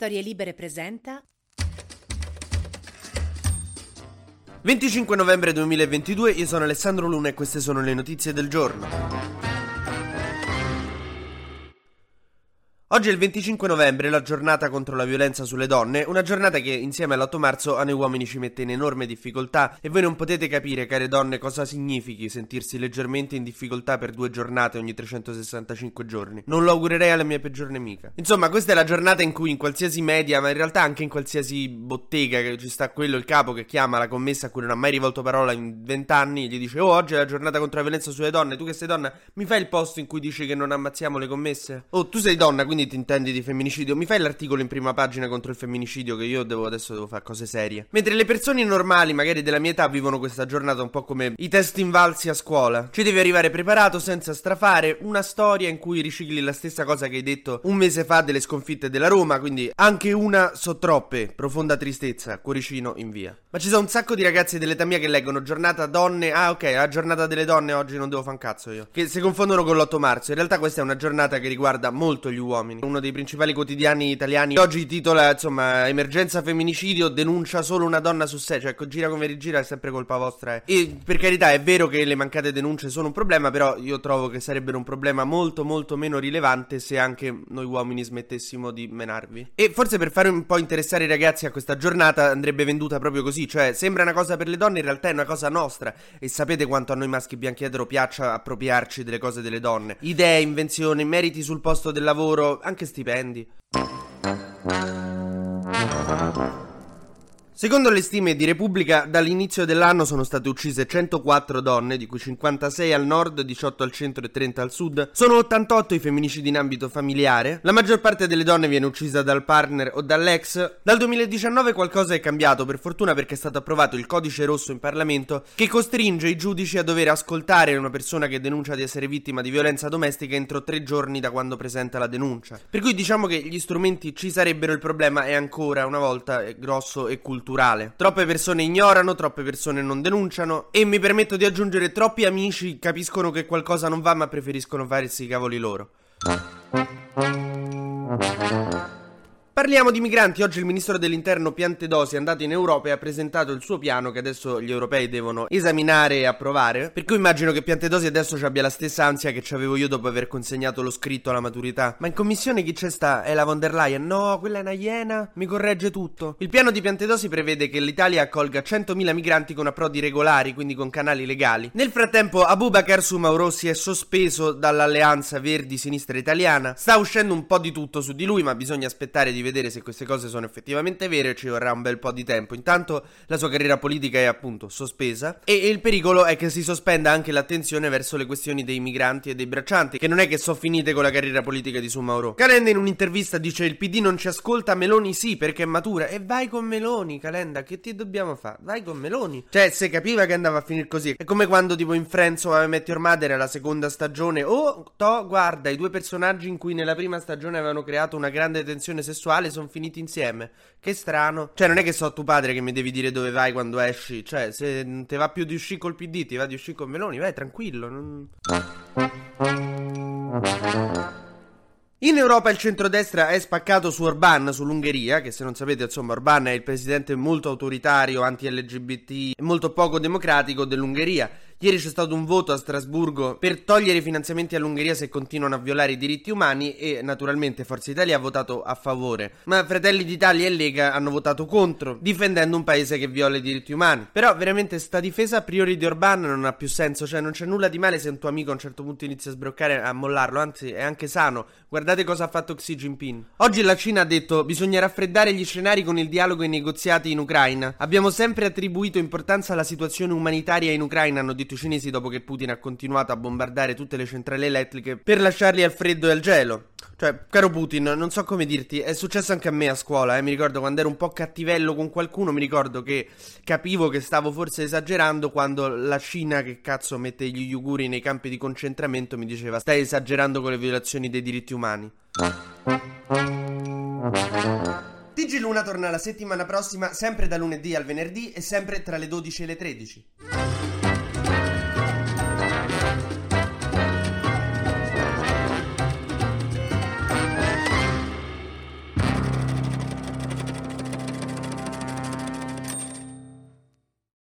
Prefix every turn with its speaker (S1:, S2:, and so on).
S1: Storie Libere presenta
S2: 25 novembre 2022, io sono Alessandro Luna e queste sono le notizie del giorno. Oggi è il 25 novembre, la giornata contro la violenza sulle donne, una giornata che insieme all'8 marzo a noi uomini ci mette in enorme difficoltà e voi non potete capire, care donne, cosa significhi sentirsi leggermente in difficoltà per due giornate ogni 365 giorni. Non lo augurerei alla mia peggior nemica. Insomma, questa è la giornata in cui in qualsiasi media, ma in realtà anche in qualsiasi bottega che ci sta quello il capo che chiama la commessa a cui non ha mai rivolto parola in 20 anni, gli dice "Oh, oggi è la giornata contro la violenza sulle donne, tu che sei donna, mi fai il posto in cui dici che non ammazziamo le commesse?" "Oh, tu sei donna, quindi quindi ti intendi di femminicidio, mi fai l'articolo in prima pagina contro il femminicidio che io devo, adesso devo fare cose serie. Mentre le persone normali, magari della mia età, vivono questa giornata un po' come i test invalsi a scuola. Ci devi arrivare preparato senza strafare una storia in cui ricicli la stessa cosa che hai detto un mese fa delle sconfitte della Roma, quindi anche una so troppe, profonda tristezza, cuoricino in via. Ma ci sono un sacco di ragazzi dell'età mia che leggono giornata donne, ah ok, la giornata delle donne oggi non devo fare un cazzo io, che si confondono con l'8 marzo. In realtà questa è una giornata che riguarda molto gli uomini. Uno dei principali quotidiani italiani oggi titola, insomma, emergenza femminicidio, denuncia solo una donna su sei, cioè gira come rigira è sempre colpa vostra. Eh. E per carità è vero che le mancate denunce sono un problema, però io trovo che sarebbero un problema molto molto meno rilevante se anche noi uomini smettessimo di menarvi. E forse per fare un po' interessare i ragazzi a questa giornata andrebbe venduta proprio così, cioè sembra una cosa per le donne, in realtà è una cosa nostra. E sapete quanto a noi maschi bianchi etero piaccia appropriarci delle cose delle donne. Idee, invenzioni, meriti sul posto del lavoro, anche stipendi. Secondo le stime di Repubblica, dall'inizio dell'anno sono state uccise 104 donne, di cui 56 al nord, 18 al centro e 30 al sud. Sono 88 i femminicidi in ambito familiare. La maggior parte delle donne viene uccisa dal partner o dall'ex. Dal 2019 qualcosa è cambiato, per fortuna perché è stato approvato il codice rosso in Parlamento che costringe i giudici a dover ascoltare una persona che denuncia di essere vittima di violenza domestica entro tre giorni da quando presenta la denuncia. Per cui diciamo che gli strumenti ci sarebbero, il problema è ancora una volta grosso e culturale culturale. Troppe persone ignorano, troppe persone non denunciano e mi permetto di aggiungere troppi amici capiscono che qualcosa non va ma preferiscono farsi i cavoli loro. Parliamo di migranti. Oggi il ministro dell'interno Piantedosi è andato in Europa e ha presentato il suo piano che adesso gli europei devono esaminare e approvare. Per cui immagino che Piantedosi adesso abbia la stessa ansia che avevo io dopo aver consegnato lo scritto alla maturità. Ma in commissione chi c'è sta? È la von der Leyen? No, quella è una iena. Mi corregge tutto. Il piano di Piantedosi prevede che l'Italia accolga 100.000 migranti con approdi regolari, quindi con canali legali. Nel frattempo Abubakar Sumauro si è sospeso dall'alleanza Verdi-Sinistra Italiana. Sta uscendo un po' di tutto su di lui, ma bisogna aspettare di vedere vedere se queste cose sono effettivamente vere ci vorrà un bel po' di tempo. Intanto la sua carriera politica è appunto sospesa e il pericolo è che si sospenda anche l'attenzione verso le questioni dei migranti e dei braccianti, che non è che sono finite con la carriera politica di Sumauro. Calenda in un'intervista dice il PD non ci ascolta, Meloni sì perché è matura e vai con Meloni, Calenda, che ti dobbiamo fare? Vai con Meloni. Cioè, se capiva che andava a finire così. È come quando tipo in Friends o Met Your Mother la seconda stagione, oh, to, guarda, i due personaggi in cui nella prima stagione avevano creato una grande tensione sessuale male sono finiti insieme. Che strano. Cioè, non è che so tuo padre che mi devi dire dove vai quando esci. Cioè, se non ti va più di uscire col PD, ti va di uscire con Meloni, vai tranquillo. Non... In Europa il centrodestra è spaccato su Orban, sull'Ungheria, che se non sapete insomma Orban è il presidente molto autoritario, anti-LGBT, molto poco democratico dell'Ungheria. Ieri c'è stato un voto a Strasburgo per togliere i finanziamenti all'Ungheria se continuano a violare i diritti umani e naturalmente Forza Italia ha votato a favore. Ma Fratelli d'Italia e Lega hanno votato contro, difendendo un paese che viola i diritti umani. Però veramente sta difesa a priori di Orban non ha più senso, cioè non c'è nulla di male se un tuo amico a un certo punto inizia a sbroccare a mollarlo, anzi è anche sano. Guardate cosa ha fatto Xi Jinping. Oggi la Cina ha detto bisogna raffreddare gli scenari con il dialogo e i negoziati in Ucraina. Abbiamo sempre attribuito importanza alla situazione umanitaria in Ucraina, hanno detto detto i cinesi dopo che Putin ha continuato a bombardare tutte le centrali elettriche per lasciarli al freddo e al gelo. Cioè, caro Putin, non so come dirti, è successo anche a me a scuola, eh? mi ricordo quando ero un po' cattivello con qualcuno, mi ricordo che capivo che stavo forse esagerando quando la Cina, che cazzo mette gli yuguri nei campi di concentramento, mi diceva stai esagerando con le violazioni dei diritti umani. TG Luna torna la settimana prossima, sempre da lunedì al venerdì e sempre tra le 12 e le 13.